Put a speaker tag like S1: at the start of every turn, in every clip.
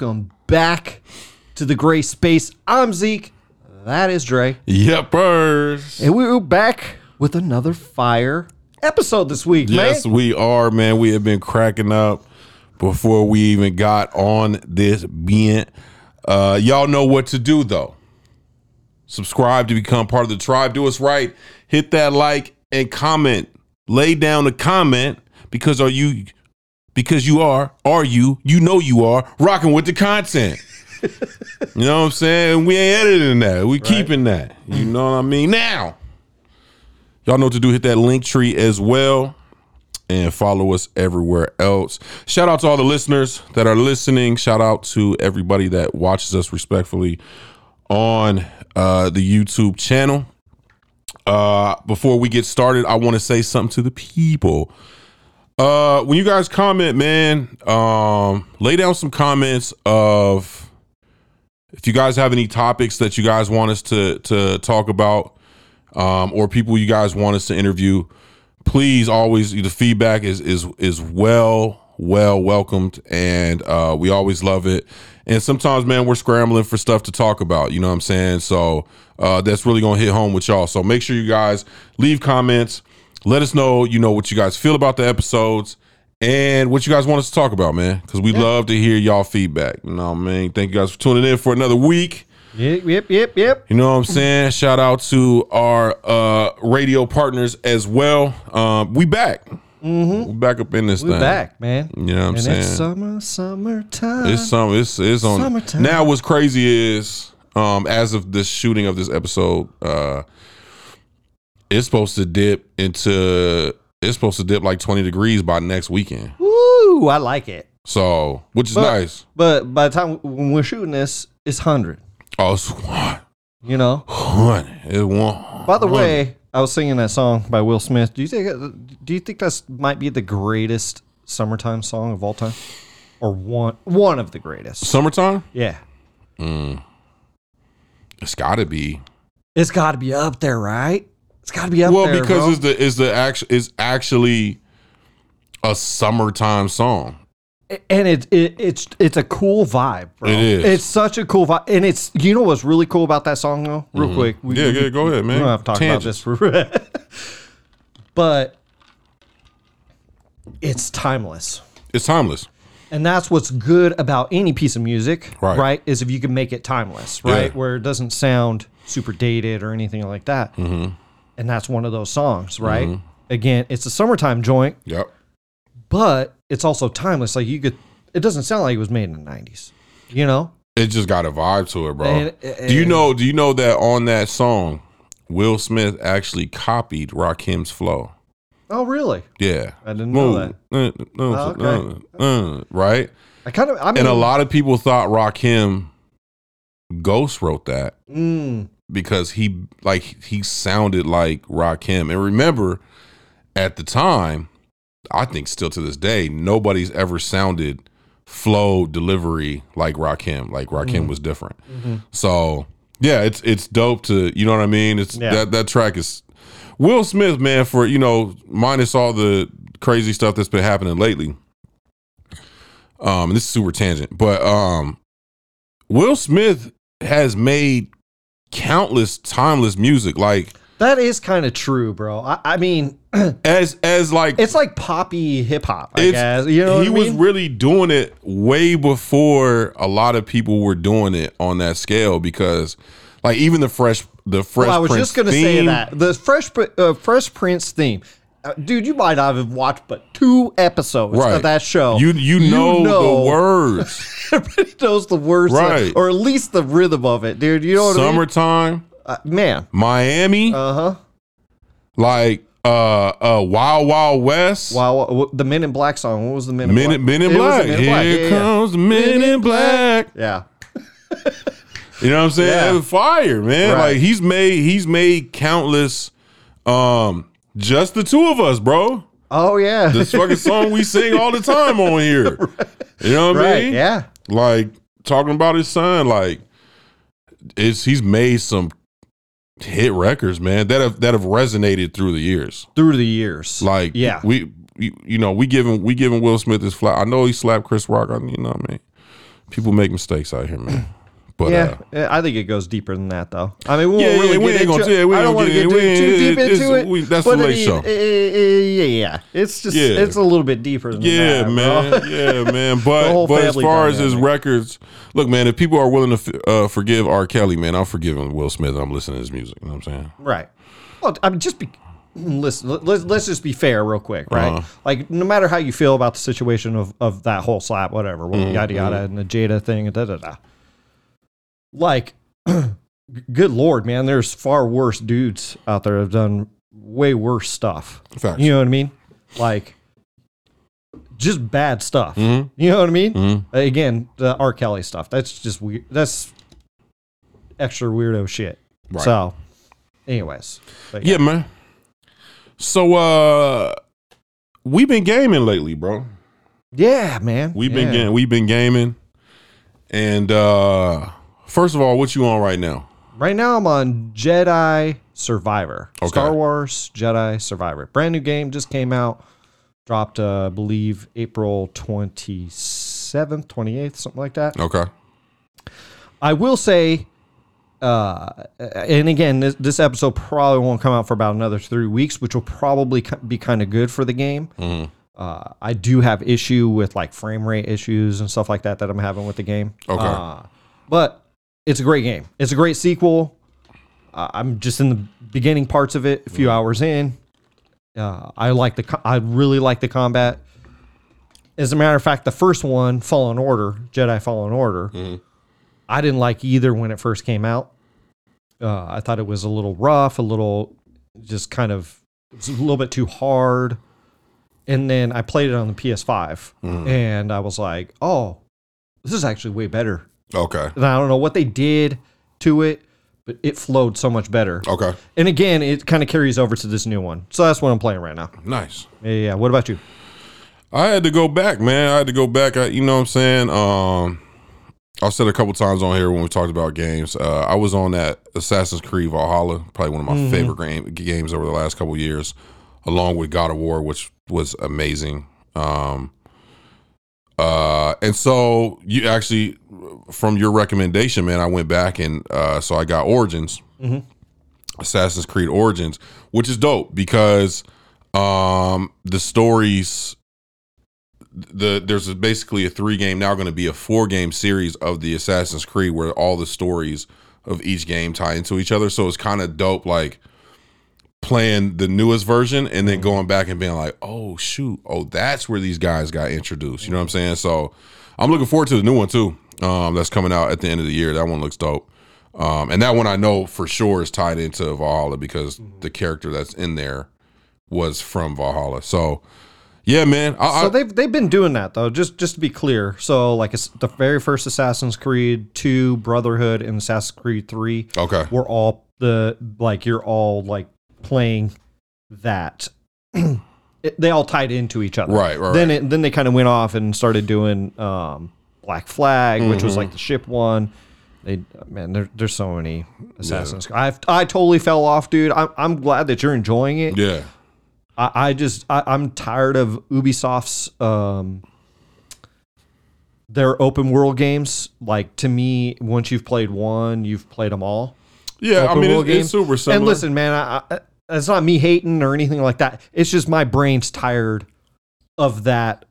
S1: welcome back to the gray space. I'm Zeke. That is Dray.
S2: Yepers.
S1: And we're back with another fire episode this week,
S2: Yes,
S1: man.
S2: we are, man. We have been cracking up before we even got on this bent. Uh, y'all know what to do though. Subscribe to become part of the tribe. Do us right. Hit that like and comment. Lay down a comment because are you because you are, are you, you know you are, rocking with the content. you know what I'm saying? We ain't editing that. We keeping that. You know what I mean? Now, y'all know what to do. Hit that link tree as well and follow us everywhere else. Shout out to all the listeners that are listening. Shout out to everybody that watches us respectfully on uh, the YouTube channel. Uh, before we get started, I want to say something to the people. Uh, when you guys comment, man, um, lay down some comments of if you guys have any topics that you guys want us to to talk about, um, or people you guys want us to interview. Please, always the feedback is is is well well welcomed, and uh, we always love it. And sometimes, man, we're scrambling for stuff to talk about. You know what I'm saying? So uh, that's really gonna hit home with y'all. So make sure you guys leave comments. Let us know, you know, what you guys feel about the episodes and what you guys want us to talk about, man. Because we love to hear y'all feedback. You know what I mean? Thank you guys for tuning in for another week.
S1: Yep, yep, yep, yep.
S2: You know what I'm saying? Shout out to our uh, radio partners as well. Um, we back. We back up in this thing.
S1: We're
S2: thing.
S1: back, man.
S2: You know what I'm
S1: and
S2: saying?
S1: it's summer, summertime.
S2: It's some. It's it's on.
S1: Summertime.
S2: Now, what's crazy is, um, as of the shooting of this episode, uh, it's supposed to dip into. It's supposed to dip like 20 degrees by next weekend.
S1: Woo, I like it.
S2: So, which is
S1: But-
S2: nice.
S1: But by the time when we're shooting this, it's 100,
S2: Oh, it's one,
S1: you know?
S2: one. It's one.
S1: By the way, I was singing that song by Will Smith. Do you think do you think that's might be the greatest summertime song of all time? Or one one of the greatest?
S2: summertime,
S1: Yeah. Mm.
S2: it's got to be.
S1: It's got to be up there, right? It's got to be up there.
S2: well
S1: there.
S2: because
S1: bro.
S2: it's the is the act is actually a summertime song.
S1: and it, it it's it's a cool vibe, bro.
S2: It is.
S1: It's such a cool vibe, and it's you know what's really cool about that song though. Real quick, we,
S2: Mm-hmm. Yeah,
S1: we-
S2: yeah, go ahead, man.
S1: We don't have to talk
S2: Tangents.
S1: about this, for, but it's timeless.
S2: It's timeless.
S1: And that's what's good about any piece of music,
S2: Right.
S1: right? Is if you can make it timeless, right?
S2: Yeah.
S1: Where it doesn't sound super dated or anything like that.
S2: Mm-hmm.
S1: And that's one of those songs, right? Again, it's a summertime joint,
S2: Yep.
S1: but it's also timeless. Like you could, it doesn't sound like it was made in the '90s, you know?
S2: It just got a vibe to it, bro.
S1: And-
S2: do you know? Do you know that on that song, Will Smith actually copied Rakim's flow?
S1: Oh, really?
S2: Yeah,
S1: I didn't know that.
S2: Uh, uh,
S1: Oh, okay.
S2: uh, uh, right.
S1: I kind of, I mean,
S2: And a lot of people thought Rakim Ghost wrote that
S1: Mm,
S2: because he like he sounded like Rakim. And remember, at the time, I think still to this day, nobody's ever sounded flow delivery like Rakim. Like Rakim
S1: Mm.
S2: was different. So yeah, it's it's dope to you know what I mean. It's
S1: Yeah.
S2: that that track is Will Smith, man. For you know, minus all the crazy stuff that's been happening lately. Um, and this is super tangent, but um, Will Smith has made countless timeless music. Like
S1: that is kind of true, bro. I, I mean,
S2: as as like
S1: it's like poppy hip hop, I guess. You know,
S2: he
S1: I
S2: was
S1: mean?
S2: really doing it way before a lot of people were doing it on that scale because like even the fresh the fresh
S1: Well, I was
S2: Prince
S1: just gonna say that the Fresh uh, Fresh Prince theme, dude. You might not have watched but two episodes
S2: right
S1: of that show.
S2: you you, know, the words
S1: Everybody knows the words, uh,
S2: Right.
S1: or at least the rhythm of it, dude. You know what
S2: summertime
S1: I mean? Uh, man,
S2: Miami
S1: uh huh.
S2: like uh uh Wild Wild West
S1: Wow, the Men in Black song. What was the Men in
S2: Men,
S1: Black?
S2: Men in Black
S1: Men in
S2: here
S1: Black. Yeah, yeah.
S2: comes the Men in Black
S1: Yeah.
S2: You know what I'm saying?
S1: Yeah.
S2: Fire, man.
S1: Right.
S2: Like he's made he's made countless um just the two of us, bro.
S1: Oh yeah.
S2: This fucking song we sing all the time on here. You know what I
S1: right.
S2: mean?
S1: Yeah.
S2: Like talking about his son, like it's he's made some hit records, man, that have that have resonated through the years.
S1: Through the years.
S2: Like
S1: Yeah.
S2: we you, you know, we giving we giving Will Smith his flat. I know he slapped Chris Rock, I you know what I mean? People make mistakes out here, man. But
S1: yeah,
S2: uh,
S1: I think it goes deeper than that, though. I mean, we
S2: Yeah,
S1: won't really
S2: yeah, we
S1: get
S2: ain't gonna-
S1: into.
S2: yeah, we
S1: I don't want to get
S2: get-
S1: too,
S2: we
S1: too
S2: ain't-
S1: deep into it.
S2: we- that's the late
S1: mean,
S2: show.
S1: yeah, yeah. It's just,
S2: Yeah.
S1: it's a little bit deeper than
S2: yeah,
S1: that,
S2: man, yeah, man. But but as far as his records, look, man, if people are willing to uh, forgive R. Kelly, man, I'm forgiving Will Smith. I'm listening to his music. You know what I'm saying?
S1: Right. Well, I mean, just be. Listen, let- let's let's just be fair, real quick, right?
S2: Uh-huh.
S1: Like, no matter how you feel about the situation of, of that whole slap, whatever,
S2: Mm-hmm,
S1: yada yada, and the Jada thing, da da da. Like, good lord, man, there's far worse dudes out there that have done way worse stuff.
S2: Facts.
S1: You know what I mean? Like, just bad stuff.
S2: Mhm.
S1: You know what I mean?
S2: Mhm.
S1: Again, the R. Kelly stuff. That's just weird. That's extra weirdo shit.
S2: Right.
S1: So, anyways, but
S2: Yeah, man. So uh, we've been gaming lately, bro.
S1: yeah, man.
S2: We've been
S1: yeah.
S2: ga- we've been gaming, and uh, first of all, what you on right now?
S1: Right now, I'm on Jedi Survivor.
S2: Okay.
S1: Star Wars Jedi Survivor. Brand new game just came out. Dropped, uh, I believe, April 27th, 28th, something like that.
S2: Okay.
S1: I will say, uh, and again, this, this episode probably won't come out for about another three weeks, which will probably be kind of good for the game.
S2: Mm-hmm.
S1: Uh, I do have issue with like frame rate issues and stuff like that that I'm having with the game.
S2: Okay.
S1: Uh, but it's a great game. It's a great sequel. Uh, I'm just in the beginning parts of it, a few hours in. Uh, I like the. co- I really like the combat. As a matter of fact, the first one, Fallen Order, Jedi Fallen Order, I didn't like either when it first came out. Uh, I thought it was a little rough, a little just kind of it was a little bit too hard. And then I played it on the PS5, and I was like, "Oh, this is actually way better."
S2: Okay.
S1: And I don't know what they did to it, but it flowed so much better.
S2: Okay.
S1: And again, it kind of carries over to this new one. So that's what I'm playing right now.
S2: Nice.
S1: Yeah, yeah. What about you?
S2: I had to go back, man. I had to go back. I, you know what I'm saying? Um, I said a couple times on here when we talked about games. Uh, I was on that Assassin's Creed Valhalla, probably one of my favorite game, games over the last couple years, along with God of War, which was amazing. Um, uh, and so you actually, from your recommendation, man, I went back and uh, so I got Origins, Assassin's Creed Origins, which is dope because um, the stories the there's a, basically a three game now going to be a four game series of the Assassin's Creed where all the stories of each game tie into each other. So it's kind of dope, like playing the newest version and then going back and being like, oh shoot, oh that's where these guys got introduced. You know what I'm saying? So I'm looking forward to the new one too. Um, that's coming out at the end of the year. That one looks dope. Um, and that one I know for sure is tied into Valhalla because the character that's in there was from Valhalla. So yeah, man. I,
S1: So
S2: I,
S1: they've they've been doing that though. Just just to be clear. So like it's the very first Assassin's Creed, two Brotherhood, and Assassin's Creed three
S2: okay.
S1: we're all the like you're all like playing that. It- they all tied into each other.
S2: Right, right,
S1: Then it, then they kind of went off and started doing um, Black Flag, which was
S2: Mm-hmm.
S1: like the ship one. They man, there, there's so many Assassin's. I've I totally fell off, dude. I'm I'm glad that you're enjoying it.
S2: Yeah.
S1: I, I just I, I'm tired of Ubisoft's um their open world games. Like to me, once you've played one, you've played them all.
S2: Yeah, I mean, it's, it's super similar.
S1: And listen, man, I, I, it's not me hating or anything like that. It's just my brain's tired of that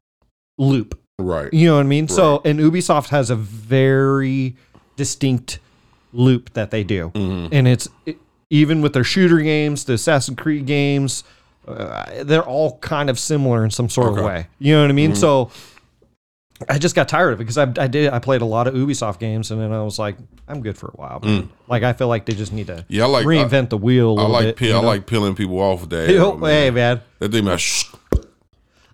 S1: loop.
S2: right.
S1: You know what I mean? So, and Ubisoft has a very distinct loop that they do,
S2: Mm-hmm.
S1: and it's it, even with their shooter games, the Assassin's Creed games, uh, they're all kind of similar in some sort
S2: Okay. Mm-hmm.
S1: of way. You know what I mean? So. I just got tired of it because I, I did I played a lot of Ubisoft games and then I was like I'm good for a while. man. Like I feel like they just need to
S2: Mm. Yeah, I like-
S1: reinvent the wheel. A
S2: I
S1: little
S2: like
S1: bit,
S2: peel,
S1: you
S2: I like peeling people off with that.
S1: Hey,
S2: arrow,
S1: oh, hey man,
S2: That thing, man. Shh.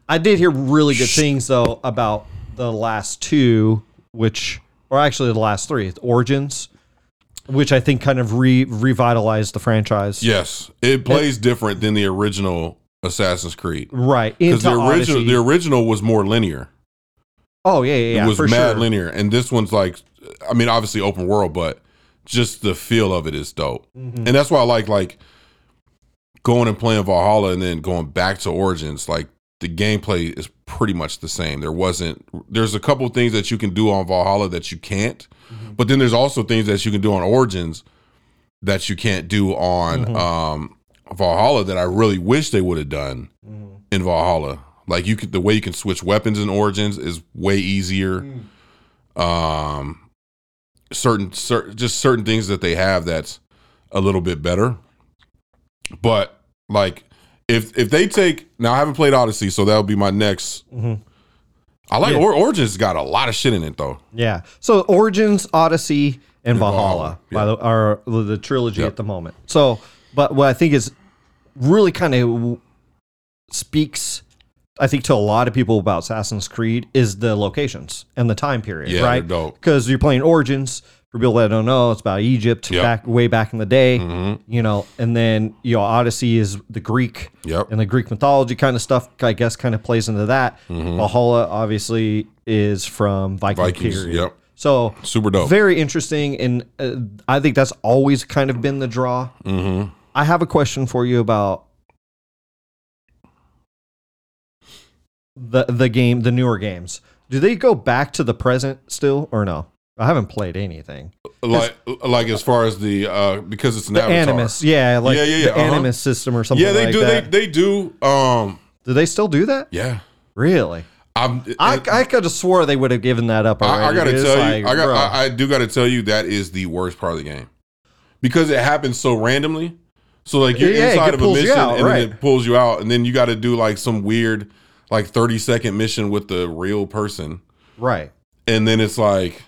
S1: I did hear really good things though about the last two, which or actually the last three, Origins, which I think kind of re revitalized the franchise.
S2: Yes, it plays different than the original Assassin's Creed
S1: Right.
S2: because the original
S1: Odyssey.
S2: the original was more linear.
S1: Oh yeah, yeah, yeah
S2: it was
S1: for
S2: mad
S1: sure.
S2: linear, and this one's like, I mean, obviously open world, but just the feel of it is dope,
S1: Mm-hmm.
S2: and that's why I like like going and playing Valhalla and then going back to Origins. Like the gameplay is pretty much the same. There wasn't. There's a couple things that you can do on Valhalla that you can't, but then there's also things that you can do on Origins that you can't do on um, Valhalla that I really wish they would have done in Valhalla. Like you could, the way you can switch weapons in Origins is way easier. Um, certain, certain, just certain things that they have that's a little bit better. But like, if if they take now, I haven't played Odyssey, so that'll be my next. I like
S1: Yeah.
S2: or, Origins. Got a lot of shit in it though.
S1: Yeah. So Origins, Odyssey, and Valhalla,
S2: Valhalla,
S1: by the, are the trilogy
S2: Yep.
S1: at the moment. So, but what I think is really kind of speaks, I think, to a lot of people about Assassin's Creed is the locations and the time period,
S2: Yeah,
S1: right? Because you're playing Origins. For people that don't know, it's about Egypt
S2: Yep.
S1: back way back in the day,
S2: Mhm.
S1: you know, and then you know Odyssey is the Greek
S2: Yep.
S1: and the Greek mythology kind of stuff. I guess kind of plays into that.
S2: Mm-hmm.
S1: Valhalla obviously is from Viking
S2: Vikings.
S1: period.
S2: Yep.
S1: So
S2: Super dope.
S1: very interesting, and uh, I think that's always kind of been the draw.
S2: mm-hmm.
S1: I have a question for you about the the game, the newer games. Do they go back to the present still, or no? I haven't played anything.
S2: Like like as far as the uh because it's an
S1: The
S2: avatar.
S1: Animus, yeah, like
S2: Yeah, yeah, yeah,
S1: the
S2: uh-huh.
S1: Animus system or something.
S2: Yeah, they
S1: like
S2: do.
S1: That.
S2: They they do. Um.
S1: do they still do that?
S2: Yeah.
S1: Really?
S2: I'm.
S1: I, I could have swore they would have given that up already.
S2: I, I gotta
S1: It's
S2: tell
S1: like,
S2: you, I got,
S1: bro.
S2: I, I do gotta tell you that is the worst part of the game because it happens so randomly. So like you're
S1: Yeah,
S2: inside of a mission
S1: out,
S2: and
S1: right.
S2: then it pulls you out, and then you got to do like some weird, like thirty second mission with the real person,
S1: right,
S2: and then it's like,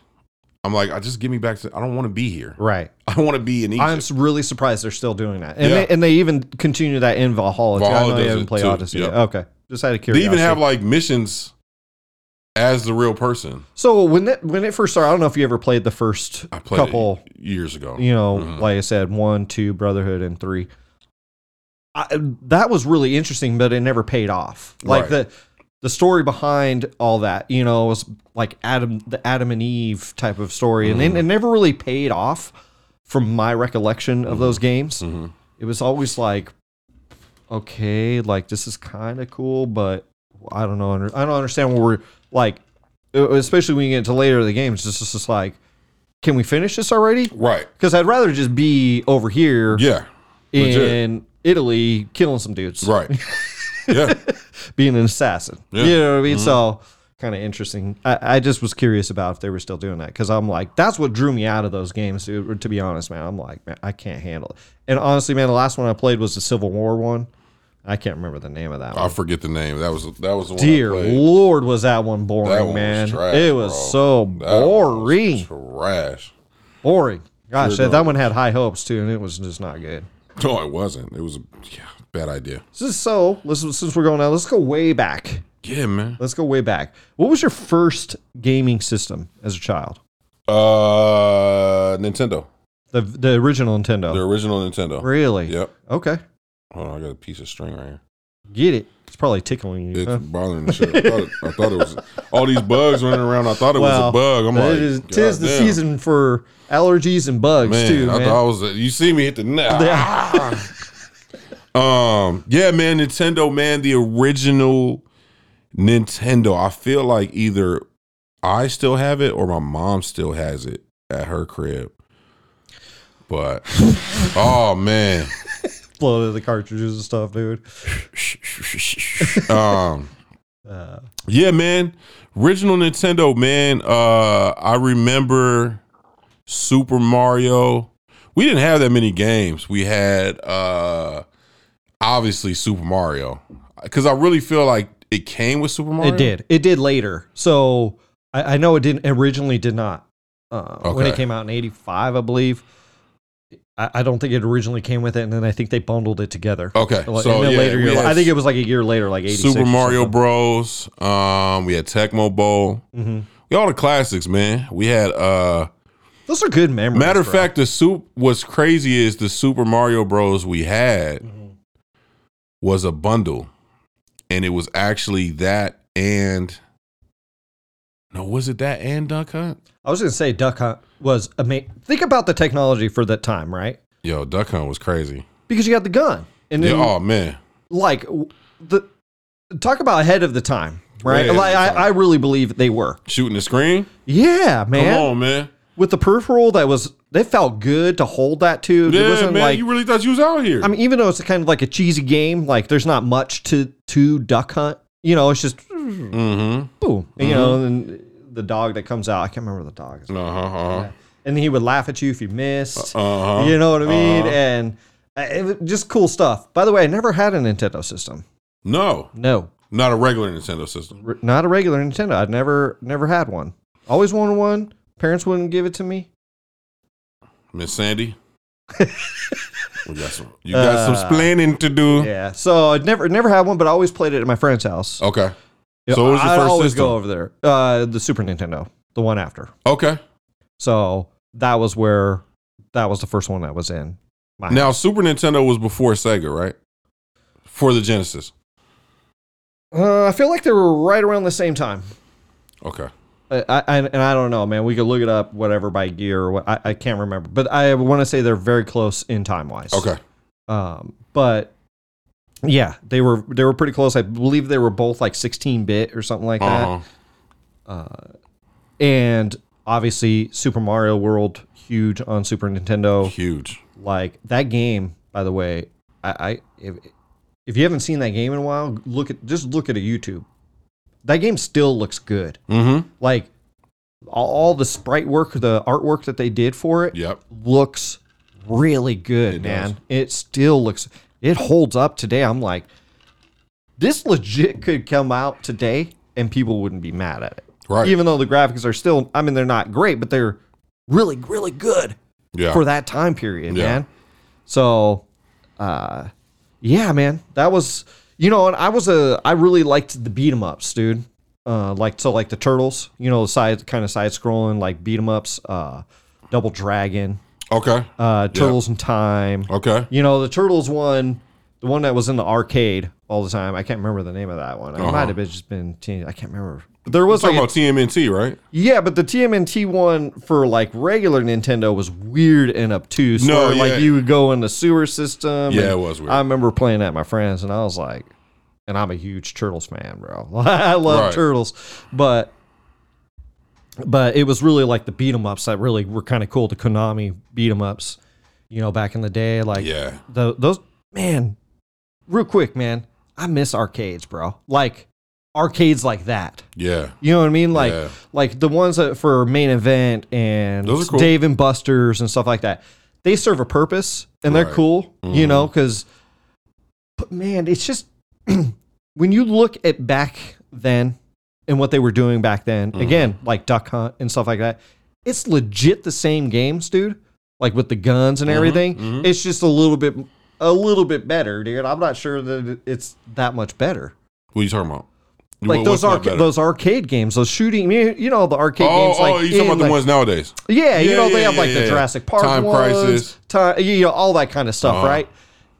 S2: I'm like, I just give me back to. I don't want to be here.
S1: right.
S2: I want to be in Egypt.
S1: I'm really surprised they're still doing that, and
S2: Yeah.
S1: they, and they even continue that in Valhalla. I
S2: Valhalla
S1: know
S2: does
S1: haven't played
S2: too,
S1: Odyssey. yet. Okay, just out of
S2: curious.
S1: they
S2: even have like missions as the real person.
S1: so when it when it first started, I don't know if you ever played the first
S2: I played
S1: couple.
S2: years ago.
S1: You know,
S2: Mhm.
S1: like I said, one, two, Brotherhood, and three. I, that was really interesting, but it never paid off. Like
S2: Right.
S1: the the story behind all that, you know, was like Adam the Adam and Eve type of story, and
S2: Mm-hmm.
S1: it, it never really paid off from my recollection of those games.
S2: Mhm.
S1: It was always like, okay, like this is kind of cool, but I don't know. I don't understand what we're like, especially when you get into later in the game. It's just, it's just like, can we finish this already?
S2: Right.
S1: Because I'd rather just be over here
S2: Yeah. legit.
S1: in Italy killing some dudes,
S2: Right. yeah.
S1: being an assassin.
S2: Yeah. Mm-hmm.
S1: You know what I mean? So kind of interesting. I, I just was curious about if they were still doing that because I'm like, that's what drew me out of those games. To, to be honest, man, I'm like, man, I can't handle it. And honestly, man, the last one I played was the Civil War one. I can't remember the name of that one.
S2: I
S1: one.
S2: forget the name. That was that was the one.
S1: Dear. Lord, was that one boring,
S2: That one was
S1: man?
S2: trash,
S1: it was
S2: bro.
S1: so
S2: That was
S1: boring,
S2: trash.
S1: boring. Gosh, that, that one had high hopes too, and it was just not good.
S2: No, it wasn't. It was a yeah, bad idea.
S1: So, let's, since we're going now, let's go way back.
S2: Yeah, man.
S1: Let's go way back. What was your first gaming system as a child?
S2: Uh, Nintendo,
S1: The the original Nintendo.
S2: the original Nintendo.
S1: really?
S2: Yep.
S1: Okay.
S2: Hold on, I got a piece of string right here.
S1: Get it. It's probably tickling you.
S2: It's
S1: huh?
S2: bothering the shit. I thought, it, I thought it was all these bugs running around. I thought it
S1: Well,
S2: was a bug. I'm like,
S1: is, tis the
S2: damn."
S1: season for allergies and bugs
S2: man.
S1: too,
S2: I
S1: man.
S2: thought I was. You see me hit the net.
S1: Yeah.
S2: Um, yeah, man, Nintendo, man, the original Nintendo. I feel like either I still have it or my mom still has it at her crib. But oh man,
S1: Blow the cartridges and stuff, dude.
S2: um,
S1: Uh,
S2: yeah, man, original Nintendo, man. Uh, I remember Super Mario. We didn't have that many games. We had uh, obviously Super Mario because I really feel like it came with Super Mario.
S1: it did. It did later. So I, I know it didn't originally did not. Uh, When it came out in '85, I believe. I, I don't think it originally came with it, and then I think they bundled it together.
S2: Okay,
S1: Like,
S2: so yeah,
S1: later year, I think it was like a year later, like '86.
S2: Super Mario Bros. Um, we had Tecmo Bowl.
S1: hmm
S2: We all the classics, man. We had uh
S1: Those are good memories.
S2: matter of fact, the soup what's crazy is the Super Mario Bros. we had
S1: Mhm.
S2: was a bundle. And it was actually that and no, was it that and Duck Hunt?
S1: I was gonna say Duck Hunt was amazing. Think about the technology for that time, right?
S2: Yo, Duck Hunt was crazy.
S1: Because you got the gun, and
S2: Yeah, oh man.
S1: like the talk about ahead of the time. right? Like I, I really believe they were.
S2: Shooting the screen.
S1: Yeah, man.
S2: Come on, man.
S1: With the peripheral, that was they felt good to hold that too. it
S2: Yeah,
S1: wasn't
S2: man.
S1: like
S2: you really thought you was out here?
S1: I mean, even though it's kind of like a cheesy game, like there's not much to to duck hunt. You know, it's just
S2: mm-hmm.
S1: boom. You know, and the dog that comes out, I can't remember the dog.
S2: Uh huh. Uh
S1: And he would laugh at you if you missed.
S2: huh.
S1: You know what I mean?
S2: Uh-huh.
S1: And uh, it was just cool stuff. By the way, I never had a Nintendo system.
S2: No,
S1: No,
S2: not a regular Nintendo system.
S1: r- not a regular Nintendo. I'd never never had one. Always wanted one. Parents wouldn't give it to me.
S2: Miss Sandy. we got some. You got some
S1: Uh,
S2: splaining to do.
S1: Yeah. So I'd never never had one, but I always played it at my friend's house.
S2: Okay. So what was your
S1: I'd
S2: first
S1: always
S2: system?
S1: go over there. Uh, the Super Nintendo, the one after.
S2: Okay.
S1: So that was where that was the first one that was in. My
S2: Now Super Nintendo was before Sega, right? For the Genesis.
S1: uh, I feel like they were right around the same time.
S2: Okay.
S1: I, I and I don't know, man. We could look it up, whatever by year or what. I, I can't remember, but I want to say they're very close in time wise.
S2: Okay.
S1: Um, but yeah, they were they were pretty close. I believe they were both like 16 bit or something like that.
S2: Uh-huh.
S1: And obviously, Super Mario World huge on Super Nintendo.
S2: Huge.
S1: Like that game, by the way, I, I if, if you haven't seen that game in a while, look at just look at a YouTube. That game still looks good.
S2: Mm-hmm.
S1: Like all, all the sprite work, the artwork that they did for it
S2: Yep.
S1: looks really good,
S2: It
S1: man.
S2: does.
S1: It still looks it holds up today. I'm like this legit could come out today and people wouldn't be mad at it.
S2: Right.
S1: Even though the graphics are still I mean they're not great, but they're really really good
S2: Yeah.
S1: for that time period,
S2: Yeah.
S1: man. So, uh, yeah, man, that was you know, and I was a I really liked the beat 'em ups, dude. Uh, like so, like the turtles, you know, the side kind of side scrolling like beat 'em ups, uh, Double Dragon,
S2: Okay.
S1: uh, Turtles in Time.
S2: Okay.
S1: You know, the Turtles one, the one that was in the arcade all the time. I can't remember the name of that one. It
S2: Uh-huh.
S1: might have been just been teen- I can't remember. But there was
S2: Talking
S1: like a-
S2: about TMNT, right?
S1: yeah, but the TMNT one for like regular Nintendo was weird and obtuse.
S2: No,
S1: where,
S2: yeah.
S1: like you would go in the sewer system.
S2: Yeah,
S1: and
S2: it was weird.
S1: I remember playing that at my friends, and I was like, and I'm a huge Turtles fan, bro. I love
S2: Right.
S1: Turtles, but but it was really like the beat 'em ups that really were kind of cool. The Konami beat 'em ups, you know, back in the day, like
S2: Yeah.
S1: the those man. Real quick, man, I miss arcades, bro. Like arcades like that.
S2: Yeah.
S1: You know what I mean? Like
S2: Yeah.
S1: like the ones that for main event and
S2: Those cool.
S1: Dave and Buster's and stuff like that. They serve a purpose and they're
S2: Right. Mm-hmm.
S1: cool, you know, because but man, it's just when you look at back then and what they were doing back then,
S2: Mm-hmm.
S1: again, like Duck Hunt and stuff like that, it's legit the same games, dude. Like with the guns
S2: Mm-hmm.
S1: and everything. It's just a little bit a little bit better, dude. I'm not sure that it's that much better
S2: What are you talking about?
S1: like those arcade those arcade games, those shooting. You know the arcade
S2: Oh,
S1: games. Like
S2: oh, you talking
S1: in,
S2: about the
S1: like-
S2: ones nowadays?
S1: Yeah, you
S2: Yeah,
S1: know they
S2: yeah,
S1: have like
S2: yeah,
S1: the. Jurassic Park
S2: Time
S1: ones,
S2: Crisis.
S1: time, you know all that kind of stuff,
S2: Uh-huh.
S1: right?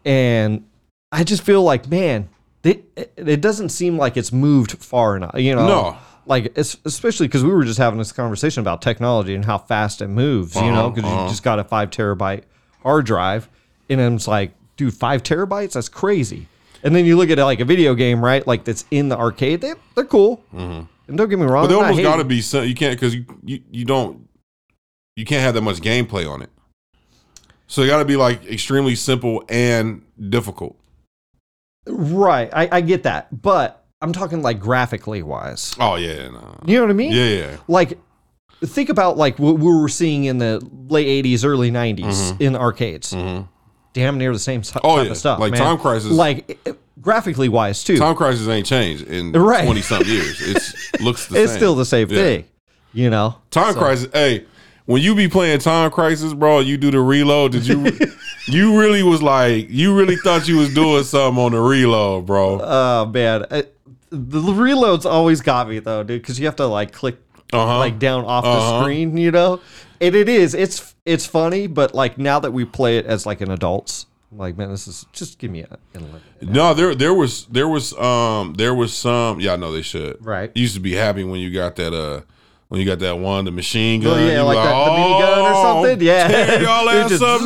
S1: And I just feel like, man, it, it doesn't seem like it's moved far enough. You know,
S2: No.
S1: like it's, especially because we were just having this conversation about technology and how fast it moves. You know,
S2: Uh-huh,
S1: because
S2: uh-huh.
S1: you just got a five terabyte hard drive, and it's like, dude, five terabytes? That's crazy. And then you look at like a video game, right? Like that's in the arcade. They they're cool. And don't get me wrong,
S2: Mm-hmm. But they almost got to be. sim- You can't because you, you you don't you can't have that much gameplay on it. So they got to be like extremely simple and difficult.
S1: Right. I, I get that, but I'm talking like graphically wise.
S2: Oh yeah, no.
S1: You know what I mean?
S2: yeah, yeah.
S1: Like, think about like what we were seeing in the late '80s, early '90s in the arcades. Damn near the same
S2: Mm-hmm. Oh,
S1: type
S2: yeah.
S1: of stuff.
S2: Like
S1: man.
S2: Time Crisis-
S1: like graphically wise too.
S2: Time Crisis ain't changed in
S1: Right.
S2: twenty something years. It looks the
S1: it's
S2: same.
S1: still the same
S2: Yeah.
S1: thing. You know.
S2: Time Crisis. Hey, when you be playing Time Crisis, bro, you do the reload. Did you? you really was like, you really thought you was doing something on the reload, bro.
S1: Oh man, I, the reloads always got me though, dude, because you have to like click
S2: Uh-huh.
S1: like down off the
S2: Uh-huh.
S1: screen, you know. And it is, it's it's funny, but like now that we play it as like an adults, I'm like man, this is just give me a.
S2: No, there there was there was um there was some yeah, I know they should.
S1: Right.
S2: You used to be happy when you got that uh when you got that one, the machine
S1: Oh,
S2: gun.
S1: yeah,
S2: You
S1: like
S2: were
S1: that- the minigun or
S2: "Oh,
S1: something? Yeah."
S2: Tear y'all ass
S1: just-
S2: up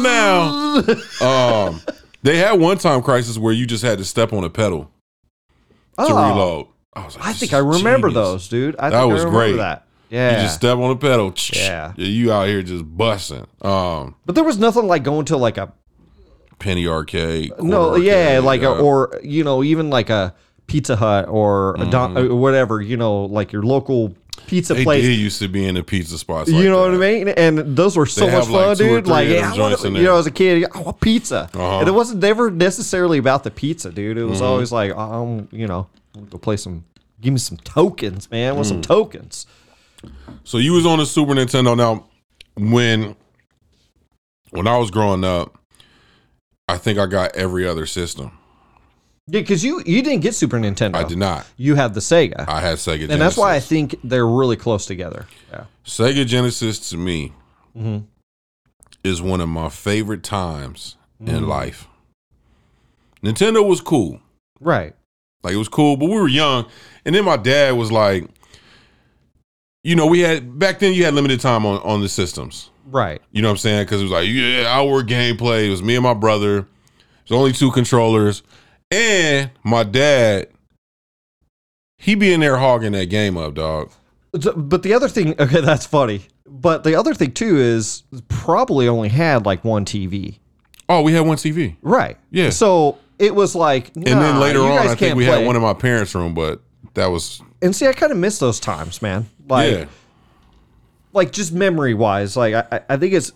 S2: now. um they had one time crisis where you just had to step on a pedal to
S1: Oh.
S2: reload. I was like,
S1: I think I remember
S2: genius.
S1: those, dude. I
S2: That was
S1: I remember
S2: great.
S1: That.
S2: You just step on the pedal.
S1: Yeah.
S2: You out here just busting. Um,
S1: but there was nothing like going to like a
S2: penny arcade.
S1: no,
S2: quarter
S1: yeah,
S2: arcade,
S1: like a, or you know, even like a Pizza Hut or a Don, or whatever, you know, like your local pizza
S2: Mm-hmm. They
S1: place.
S2: did used to be in the pizza spots.
S1: you know
S2: that.
S1: what I mean? And those were so
S2: They
S1: much
S2: have, like,
S1: fun, dude. Like, yeah,
S2: joints
S1: you know, as a kid, I want pizza,
S2: Uh-huh.
S1: and it wasn't never necessarily about the pizza, dude. It
S2: Mm-hmm.
S1: was always like, um, you know, go play some. Give me some tokens, man. I want
S2: Mm.
S1: some tokens.
S2: So you was on the Super Nintendo. Now, when when I was growing up, I think I got every other system.
S1: Yeah, because you you didn't get Super Nintendo.
S2: I did not.
S1: You had the Sega,
S2: I had Sega Genesis.
S1: and that's why I think they're really close together. Yeah.
S2: Sega Genesis to me
S1: Mhm.
S2: is one of my favorite times in
S1: Mm.
S2: life. Nintendo was cool.
S1: Right.
S2: Like it was cool, but we were young. And then my dad was like, you know, we had back then you had limited time on, on the systems.
S1: Right.
S2: You know what I'm saying? Because it was like, yeah, our gameplay. It was me and my brother. There's only two controllers. And my dad, he be in there hogging that game up, dog.
S1: But the other thing, okay, that's funny. But the other thing too is probably only had like one TV.
S2: Oh, we had one TV.
S1: Right.
S2: Yeah.
S1: So it was like,
S2: And then later on, I think we
S1: play.
S2: had one in my parents' room, but that was
S1: And see, I kind of miss those times, man. Like,
S2: yeah.
S1: like just memory wise, like I- I think it's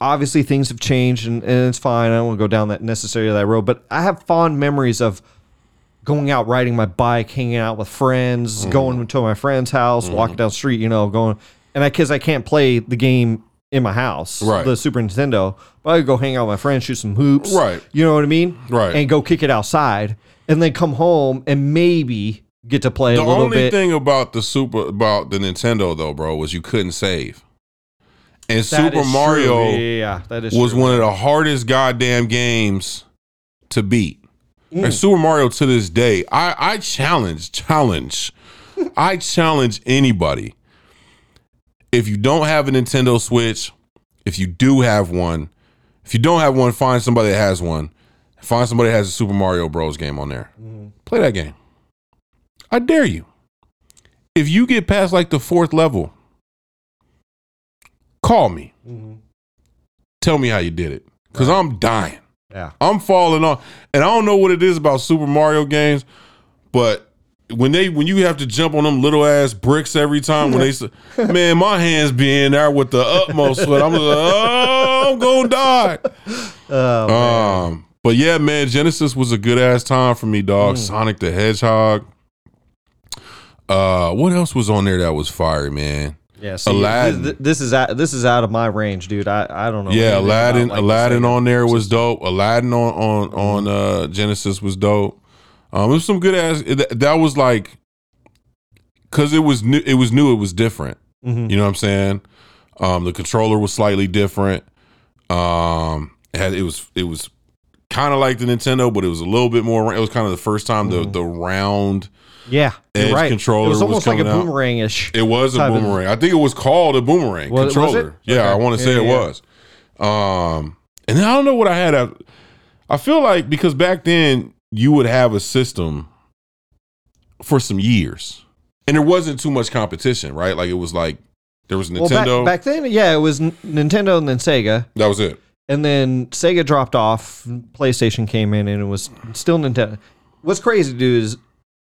S1: obviously things have changed and, and it's fine. I don't want to go down that necessarily that road, but I have fond memories of going out riding my bike, hanging out with friends,
S2: Mm-hmm.
S1: going to my friend's house, walking down the street, you know, going and I because I can't play the game in my house,
S2: Right.
S1: the Super Nintendo, but I could go hang out with my friends, shoot some hoops,
S2: Right.
S1: You know what I mean,
S2: Right.
S1: And go kick it outside, and then come home and maybe get to play
S2: The
S1: a little
S2: only
S1: bit.
S2: thing about the super about the Nintendo though, bro, was you couldn't save. And
S1: That
S2: Super. Mario
S1: yeah, yeah, yeah, that is
S2: was
S1: true.
S2: one of the hardest goddamn games to beat.
S1: Mm.
S2: And Super Mario to this day, I I challenge, challenge, I challenge anybody. If you don't have a Nintendo Switch, if you do have one, if you don't have one, find somebody that has one. Find somebody that has a Super Mario Bros. game on there.
S1: Mm-hmm.
S2: Play that game. I dare you. If you get past like the fourth level, call me.
S1: Mhm.
S2: Tell me how you did it. Because I'm dying.
S1: Yeah.
S2: I'm falling off. And I don't know what it is about Super Mario games, but when they when you have to jump on them little ass bricks every time when they s- man, my hands be in there with the utmost sweat. I'm like, oh, I'm gonna die.
S1: Oh, man.
S2: Um, but yeah, man, Genesis was a good ass time for me,
S1: Mm.
S2: dog. Sonic the Hedgehog. Uh, what else was on there that was fire, man?
S1: Yeah. See,
S2: Aladdin.
S1: This, this is out. This is out of my range, dude. I, I don't know.
S2: yeah, Aladdin.
S1: like,
S2: Aladdin on there was dope. Aladdin on on on uh, Genesis was dope. Um, it was some good ass. That, that was like, cause it was new. It was new. It was different.
S1: Mhm.
S2: You know what I'm saying? Um, the controller was slightly different. Um, it had it was it was kind of like the Nintendo, but it was a little bit more. It was kind of the first time the the round.
S1: Yeah, you're right.
S2: controller
S1: It was
S2: was
S1: almost like a
S2: out.
S1: boomerang-ish.
S2: It was a
S1: Type of-
S2: boomerang. I think it was called a boomerang
S1: Was- was
S2: controller.
S1: it?
S2: Yeah, I want to say
S1: Yeah,
S2: it was. Um, and then I don't know what I had. At, I feel like because back then you would have a system for some years, and there wasn't too much competition, right? Like it was like there was
S1: Well,
S2: Nintendo.
S1: back, back then, yeah, it was Nintendo and then Sega,
S2: that was it.
S1: and then Sega dropped off. PlayStation came in, and it was still Nintendo. What's crazy, dude, is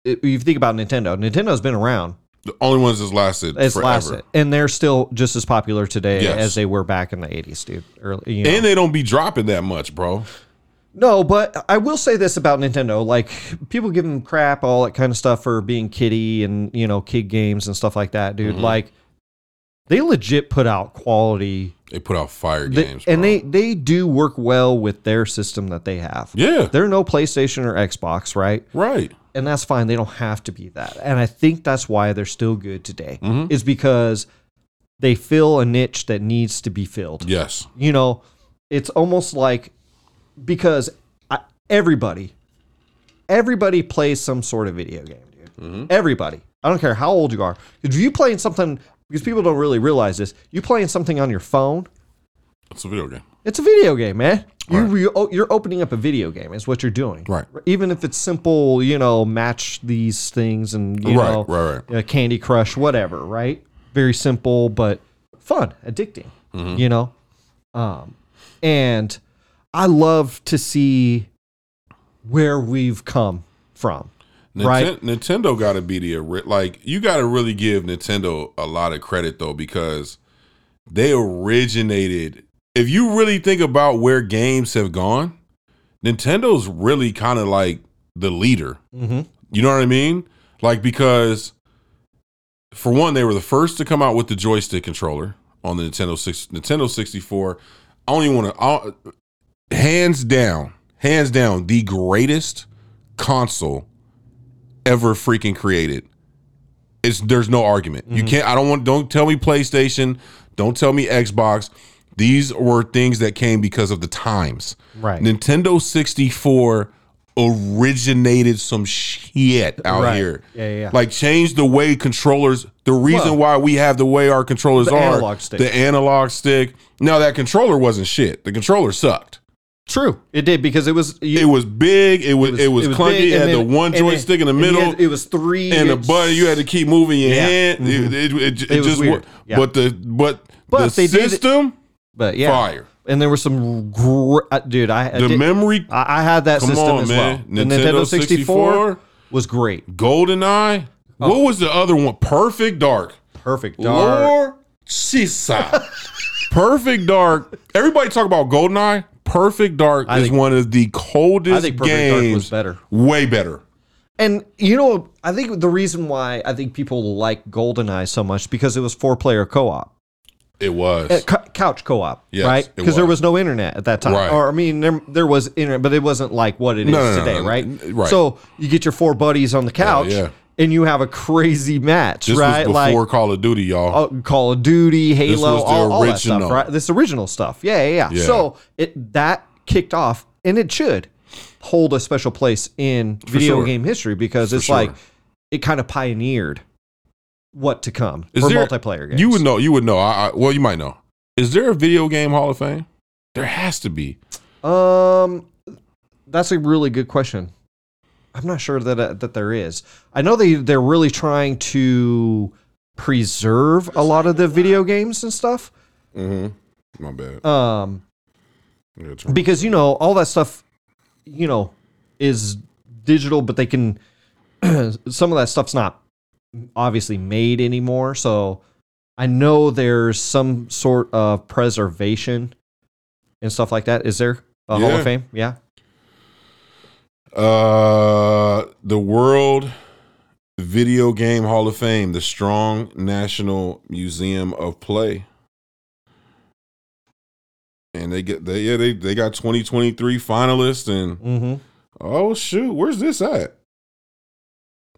S1: if you think about Nintendo. Nintendo's been around.
S2: The only ones that's lasted
S1: It's
S2: forever.
S1: lasted, and they're still just as popular today
S2: Yes.
S1: as they were back in the '80s, dude. Early, you know.
S2: And they don't be dropping that much, bro.
S1: No, but I will say this about Nintendo: like people give them crap, all that kind of stuff for being kiddie and you know kid games and stuff like that, dude.
S2: Mhm.
S1: Like they legit put out quality,
S2: They put out fire
S1: they-
S2: games,
S1: and
S2: bro.
S1: they they do work well with their system that they have.
S2: yeah,
S1: They're no PlayStation or Xbox, right?
S2: right.
S1: And that's fine. They don't have to be that. And I think that's why they're still good today.
S2: Mhm.
S1: Is because they fill a niche that needs to be filled
S2: Yes,
S1: you know it's almost like because I, everybody everybody plays some sort of video game dude everybody i don't care how old you are if you playing something because people don't really realize this you playing something on your phone
S2: it's a video game.
S1: It's a video game, man. You, you oh, you're opening up a video game. Is what you're doing.
S2: Right.
S1: Even if it's simple, you know, match these things and you
S2: Right,
S1: know,
S2: right, right.
S1: uh, Candy Crush, whatever. Right. Very simple, but fun, addicting.
S2: Mm-hmm.
S1: You know, um, and I love to see where we've come from.
S2: Ninten-
S1: Right.
S2: Nintendo got to be the like you got to really give Nintendo a lot of credit though because they originated. If you really think about where games have gone, Nintendo's really kind of like the leader.
S1: Mm-hmm.
S2: You know what I mean? Like because for one, they were the first to come out with the joystick controller on the Nintendo six Nintendo sixty four. I don't want to. Hands down, hands down, the greatest console ever freaking created. It's there's no argument. You can't. I don't want. Don't tell me PlayStation. Don't tell me Xbox. These were things that came because of the times.
S1: Right.
S2: Nintendo 64 originated some shit out
S1: Right.
S2: here.
S1: Yeah, yeah, yeah.
S2: Like changed the way controllers. The reason
S1: Well,
S2: why we have the way our controllers
S1: the
S2: are
S1: analog stick.
S2: the analog stick. Now that controller wasn't shit. The controller sucked.
S1: True, it did because it was you,
S2: It was big. It was it was, clunky.
S1: big,
S2: it had
S1: then-
S2: the one joystick in the middle.
S1: had- it was three
S2: and the button you had to keep moving your
S1: Yeah.
S2: hand. It, mm-hmm. it, it, it
S1: was
S2: just
S1: weird.
S2: worked.
S1: Yeah.
S2: But the but,
S1: But
S2: the
S1: they did it-
S2: system
S1: But yeah,
S2: fire.
S1: And there was some gr- uh, dude. I, I
S2: The
S1: did-
S2: memory
S1: I, I had that
S2: Come
S1: system
S2: on,
S1: as
S2: man.
S1: well. The Nintendo 64 was great.
S2: GoldenEye.
S1: Oh.
S2: What was the other one? Perfect Dark.
S1: Perfect. Dark.
S2: Lord Jesus. Perfect Dark. Everybody talk about GoldenEye. Perfect Dark is
S1: think-
S2: one of the coldest
S1: I think Perfect Dark
S2: games.
S1: was better.
S2: Way better.
S1: And you know, I think the reason why I think people like GoldenEye so much because it was four player co op.
S2: It was.
S1: Uh, cou- couch co-op,
S2: Yes,
S1: right? Because there
S2: was.
S1: no internet at that time,
S2: Right.
S1: or I mean, there, there was internet, but it wasn't like what it is
S2: No, no, no,
S1: today,
S2: no,
S1: right?
S2: Right.
S1: So you get your four buddies on the couch,
S2: yeah.
S1: and you have a crazy match,
S2: this
S1: right?
S2: was
S1: like
S2: before Call of Duty, y'all.
S1: uh, Call of Duty, Halo, all, all that stuff, right? This original stuff, yeah, yeah, yeah.
S2: Yeah.
S1: So it that kicked off, and it should hold a special place in video
S2: sure.
S1: game history because it's
S2: sure.
S1: like it kind of pioneered what to come
S2: Is
S1: for
S2: there-
S1: multiplayer games.
S2: You would know. You would know. I, I, well, you might know. Is there a video game Hall of Fame? There has to be.
S1: Um, that's a really good question. I'm not sure that uh, that there is. I know they they're really trying to preserve a lot of the video games and stuff.
S2: Mm-hmm. My bad.
S1: Um,
S2: Yeah,
S1: because you know all that stuff, you know, is digital, but they can some of that stuff's not obviously made anymore. So I know there's some sort of preservation and stuff like that. Is there a Hall of Fame? Yeah.
S2: Uh, the World Video Game Hall of Fame, the Strong National Museum of Play, and they get they yeah they they got 2023 finalists and
S1: Mm-hmm.
S2: oh shoot, where's this at?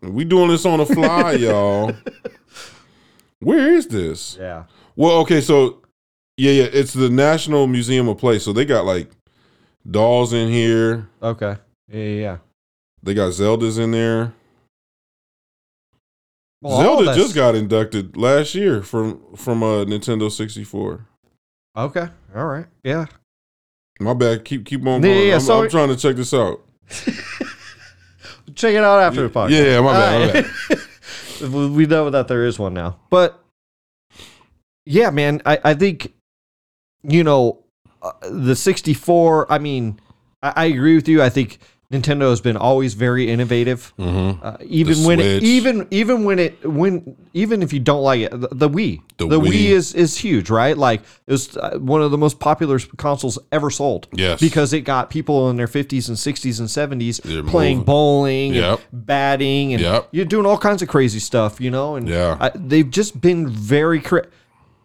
S2: We doing this on the fly, y'all. Where is this?
S1: Yeah.
S2: Well, okay, so yeah, yeah, it's the National Museum of Play. So they got like dolls in here.
S1: Okay. Yeah. Yeah. yeah.
S2: They got Zeldas in there.
S1: Well,
S2: Zelda just got inducted last year from from uh, Nintendo 64.
S1: Okay. All right. Yeah.
S2: My bad. Keep keep on
S1: Yeah,
S2: going.
S1: yeah,
S2: I'm,
S1: so-
S2: I'm trying to check this out.
S1: Check it out after the podcast.
S2: Yeah, yeah, my bad, my
S1: bad. we know that there is one now, but yeah, man, I I think you know uh, the 64. I mean, I, I agree with you. I think Nintendo has been always very innovative.
S2: Mm-hmm.
S1: Uh, even
S2: The
S1: when it, even even when it when even if you don't like it, the, the Wii,
S2: The
S1: the, Wii.
S2: Wii.
S1: is is huge, right? Like it was uh, one of the most popular consoles ever sold.
S2: Yes.
S1: because it got people in their 50s and 60s and 70s
S2: They're
S1: playing
S2: moving.
S1: bowling,
S2: Yep.
S1: and batting, and
S2: Yep.
S1: you're doing all kinds of crazy stuff, you know. And
S2: Yeah.
S1: I, they've just been very.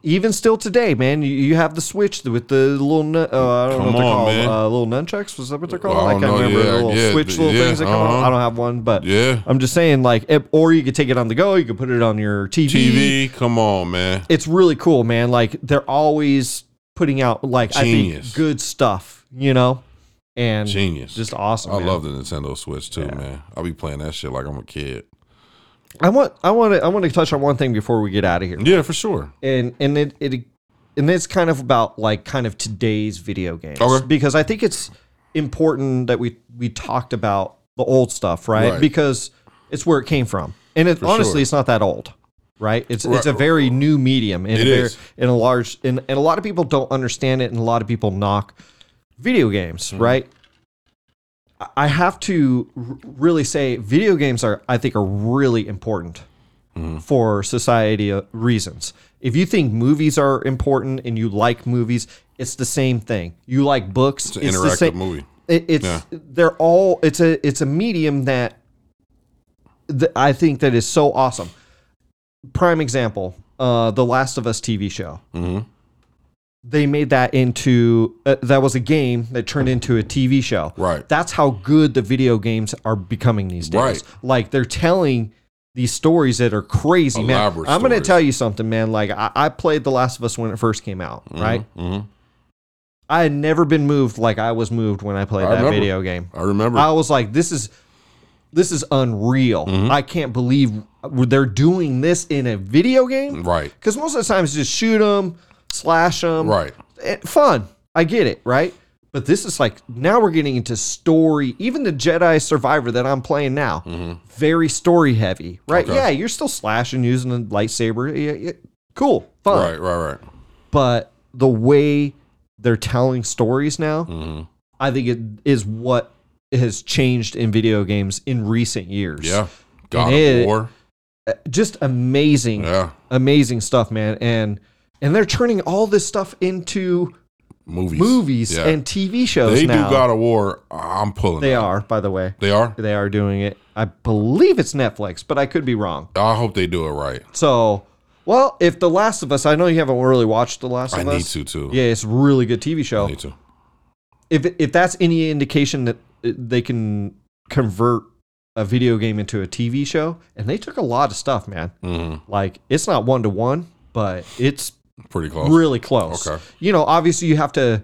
S1: Even still today, man, you, you have the Switch with the little, nun- uh, I don't
S2: Come
S1: know what they're
S2: on,
S1: called, uh, little nunchucks. Was that what they're called?
S2: Well, I
S1: I can't
S2: know.
S1: remember
S2: Yeah,
S1: the little
S2: yeah,
S1: Switch little
S2: yeah,
S1: things that come
S2: uh-huh.
S1: out. I don't have one, but
S2: Yeah.
S1: I'm just saying, like, it, or you could take it on the go. You could put it on your TV.
S2: TV, come on, man.
S1: It's really cool, man. Like they're always putting out like I
S2: Genius.
S1: think good stuff, you know, and
S2: Genius.
S1: just awesome.
S2: I
S1: man.
S2: love the Nintendo Switch too, man. I'll be playing that shit like I'm a kid.
S1: I want I want to I want to touch on one thing before we get out of here,
S2: Yeah, for sure.
S1: and and it it and it's kind of about like kind of today's video games
S2: Okay.
S1: because I think it's important that we we talked about the old stuff, right?
S2: Right.
S1: Because it's where it came from, and it, honestly,
S2: sure.
S1: it's not that old, right? It's it's a very new medium, and
S2: It
S1: a very,
S2: is.
S1: in a large, and, and a lot of people don't understand it, and a lot of people knock video games,
S2: Mm-hmm.
S1: right? I- have to r- really say, video games are, I think, are really important
S2: Mm-hmm.
S1: for society uh, reasons. If you think movies are important and you like movies, it's the same thing. You like books,
S2: It's an
S1: the
S2: interactive
S1: same-
S2: movie.
S1: It, it's
S2: Yeah.
S1: they're all it's a it's a medium that, that I think that is so awesome. Prime example, uh, the Last of Us TV show.
S2: Mhm.
S1: They made that into uh, that was a game that turned into a TV show.
S2: Right.
S1: That's how good the video games are becoming these days.
S2: Right.
S1: Like they're telling these stories that are crazy, man.
S2: Elaborate
S1: I'm going to tell you something, man. Like I, I played The Last of Us when it first came out, right?
S2: Mhm.
S1: I had never been moved like I was moved when I played
S2: I
S1: that
S2: remember.
S1: video game.
S2: I remember.
S1: I was like, this is this is unreal.
S2: Mm-hmm.
S1: I can't believe they're doing this in a video game.
S2: right.
S1: Because most of the times, just shoot them, slash them,
S2: Right.
S1: Fun. I get it, right? But this is like now we're getting into story. Even the Jedi Survivor that I'm playing now, very story heavy, right?
S2: Mm-hmm. Okay.
S1: Yeah, you're still slashing using a lightsaber. Yeah, yeah, cool, fun
S2: Right. Right. Right.
S1: but the way they're telling stories now,
S2: Mm-hmm.
S1: I think it is what has changed in video games in recent years.
S2: Yeah. God
S1: And
S2: of
S1: it-
S2: War.
S1: Just amazing,
S2: Yeah.
S1: amazing stuff, man. And and they're turning all this stuff into
S2: Movies.
S1: movies
S2: Yeah.
S1: and TV shows
S2: They
S1: now.
S2: do God of War. I'm pulling.
S1: they
S2: up.
S1: are, by the way.
S2: They are.
S1: They are doing it. I believe it's Netflix, but I could be wrong.
S2: I hope they do it right.
S1: So, well, if The Last of Us, I know you haven't really watched The Last
S2: I
S1: of Us.
S2: I need to too.
S1: Yeah, it's a really good TV show.
S2: I need to.
S1: if if that's any indication that they can convert a video game into a TV show, and they took a lot of stuff, man.
S2: Mm-hmm.
S1: Like it's not one to one, but it's
S2: Pretty close.
S1: really close.
S2: Okay.
S1: You know, obviously you have to.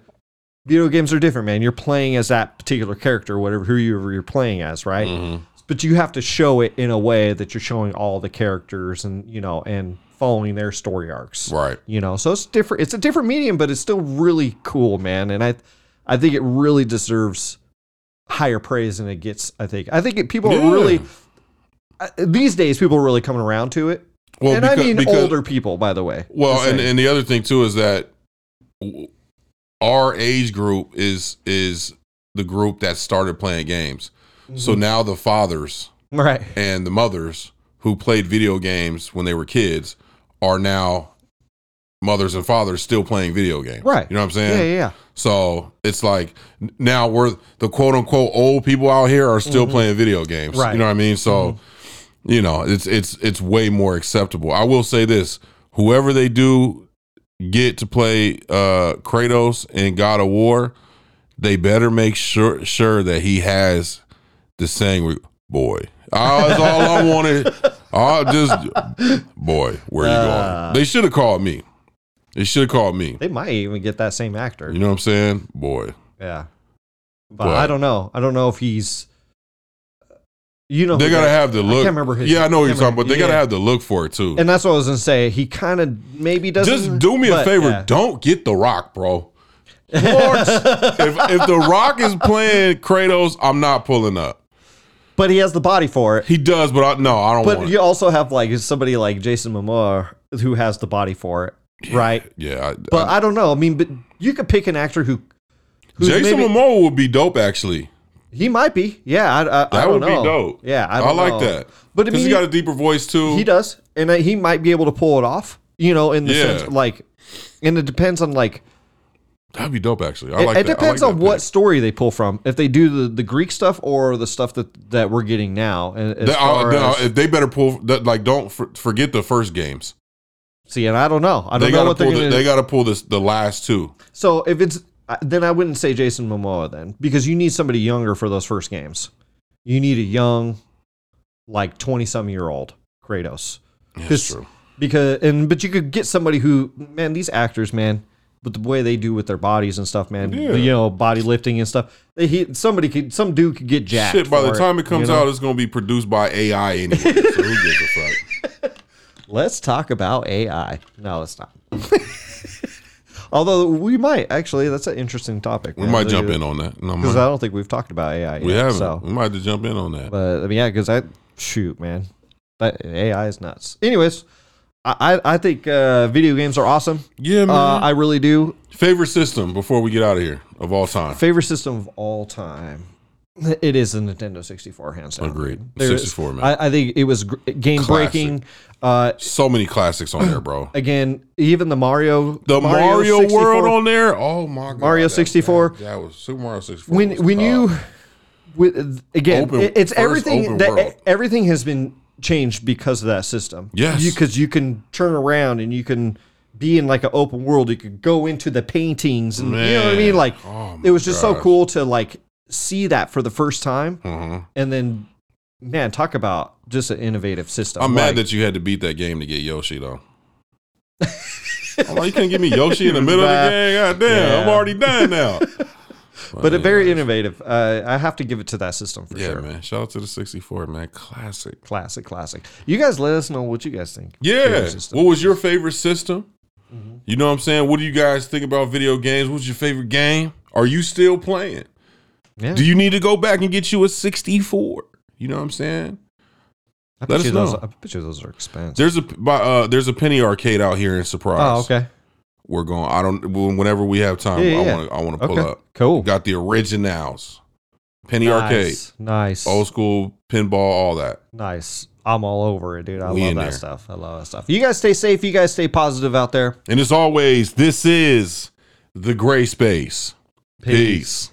S1: Video games are different, man. You're playing as that particular character, whatever who you- you're playing as, right?
S2: Mm-hmm.
S1: But you have to show it in a way that you're showing all the characters and you know and following their story arcs
S2: Right.
S1: you know so it's different it's a different medium but it's still really cool man and i i think it really deserves higher praise than it gets i think i think it, people
S2: Yeah.
S1: are really uh, these days people are really coming around to it
S2: Well,
S1: and i mean
S2: because-
S1: older people by the way
S2: Well, and, and the other thing too is that our age group is is the group that started playing games.
S1: Mm-hmm.
S2: So now the fathers
S1: right
S2: and the mothers who played video games when they were kids are now mothers and fathers still playing video games.
S1: Right.
S2: You know what I'm saying?
S1: yeah, yeah.
S2: So it's like now we're the quote unquote old people out here are still playing video games.
S1: Mm-hmm. Right. Mm-hmm.
S2: You know what I mean? So you know, it's it's it's way more acceptable. I will say this: whoever they do get to play uh Kratos in God of War, they better make sure sure that he has the saying boy. Oh, that's all I wanted. Oh, just boy, where you
S1: Uh.
S2: going? They should have called me. They should have called me.
S1: they might even get that same actor
S2: You know what I'm saying? Boy.
S1: yeah but,
S2: But-
S1: i don't know i don't know if he's you know
S2: They gotta
S1: that-
S2: have the
S1: I
S2: look.
S1: can't remember his-
S2: Yeah, I know what you're talking about. They
S1: remember-
S2: gotta have the look for it too.
S1: and that's what i was gonna say he kind of maybe doesn't
S2: Just do me a
S1: but,
S2: favor.
S1: yeah.
S2: Don't get the Rock, bro. Lord, if if the Rock is playing Kratos, I'm not pulling up.
S1: but he has the body for it
S2: He does, but I, no, I don't
S1: But you
S2: it.
S1: also have like somebody like Jason Momoa who has the body for it, right?
S2: Yeah, I,
S1: But I, don't know. I mean, but you could pick an actor who,
S2: Jason
S1: maybe,
S2: Momoa would be dope. Actually,
S1: he might be. Yeah, I, I, I
S2: that
S1: don't
S2: would
S1: know.
S2: be dope.
S1: Yeah, I,
S2: I, like
S1: know.
S2: that.
S1: But I
S2: because
S1: mean,
S2: he got a deeper voice too.
S1: he does, and he might be able to pull it off. You know, in the
S2: Yeah.
S1: sense like, and it depends on like
S2: That'd be dope. Actually, I
S1: it,
S2: like
S1: it
S2: that. I
S1: depends
S2: like
S1: on what
S2: pick.
S1: story they pull from. If they do the, the Greek stuff or the stuff that that we're getting now. And
S2: They, uh, they- uh, they better pull, that, like, don't for, forget the first games.
S1: see, and I don't know. I don't
S2: They
S1: know what they're
S2: pull.
S1: gonna,
S2: they gotta pull this the last two.
S1: So if it's then I wouldn't say Jason Momoa then because you need somebody younger for those first games. You need a young, like twenty some year old Kratos.
S2: That's true.
S1: Because and but you could get somebody who man these actors man with the way they do with their bodies and stuff man
S2: Yeah.
S1: you know body lifting and stuff they he, somebody could some dude could get jacked.
S2: Shit, by the time it comes
S1: you know?
S2: out, it's gonna be produced by AI anyway. so who gives a fuck?
S1: let's talk about AI. No, it's not. Although we might actually, that's an interesting topic.
S2: We might jump in on that. No,
S1: because
S2: mind.
S1: I don't think we've talked about AI. Yet,
S2: we haven't.
S1: So,
S2: We might have to jump in on that.
S1: but I mean, yeah, because I shoot, man, that AI is nuts. Anyways, I I, think uh, video games are awesome.
S2: yeah, man.
S1: Uh, I really do.
S2: Favorite system before we get out of here of all time.
S1: Favorite system of all time. It is the Nintendo 64, hands down.
S2: Agreed.
S1: There is-
S2: 64, man.
S1: I, I think it was game breaking. Uh,
S2: so many classics on there, bro.
S1: again, even the Mario,
S2: The Mario,
S1: 64
S2: World on there. Oh my god.
S1: Mario 64.
S2: Yeah, that was Super Mario 64.
S1: when when
S2: tough.
S1: you with again
S2: Open-
S1: it- it's everything that
S2: world.
S1: everything has been changed because of that system
S2: Yes.
S1: because you, can turn around and you can be in like an open world you could go into the paintings and you know what i mean like
S2: Oh
S1: it was just so cool to like see that for the first time
S2: Mhm.
S1: and then man talk about just an innovative system
S2: I'm
S1: Like,
S2: mad that you had to beat that game to get Yoshi though. I'm like, you can't give me Yoshi in the middle of the game. God damn, I'm already done now.
S1: but a very innovative uh, i have to give it to that system for sure.
S2: Yeah,
S1: sure
S2: man. Shout out to the 64, man. Classic.
S1: classic classic you guys let us know what you guys think
S2: Yeah. What was your favorite system?
S1: Mm-hmm.
S2: You know what I'm saying? What do you guys think about video games? What's your favorite game? Are you still playing?
S1: yeah
S2: Do you need to go back and get you a 64? You know what I'm saying?
S1: I
S2: Let
S1: bet,
S2: us
S1: you those,
S2: know.
S1: I bet you those are expensive.
S2: There's a by, uh, there's a penny arcade out here in Surprise.
S1: oh, okay.
S2: We're going. I don't. Whenever we have time,
S1: Yeah,
S2: I want to. I want to pull
S1: Okay.
S2: up.
S1: Cool.
S2: Got the originals. Penny arcade,
S1: nice. Nice.
S2: old school pinball, all that.
S1: Nice. I'm all over it, dude. I
S2: We
S1: love that
S2: there.
S1: stuff. I love that stuff. You guys stay safe. You guys stay positive out there.
S2: And as always, this is the gray space. Peace.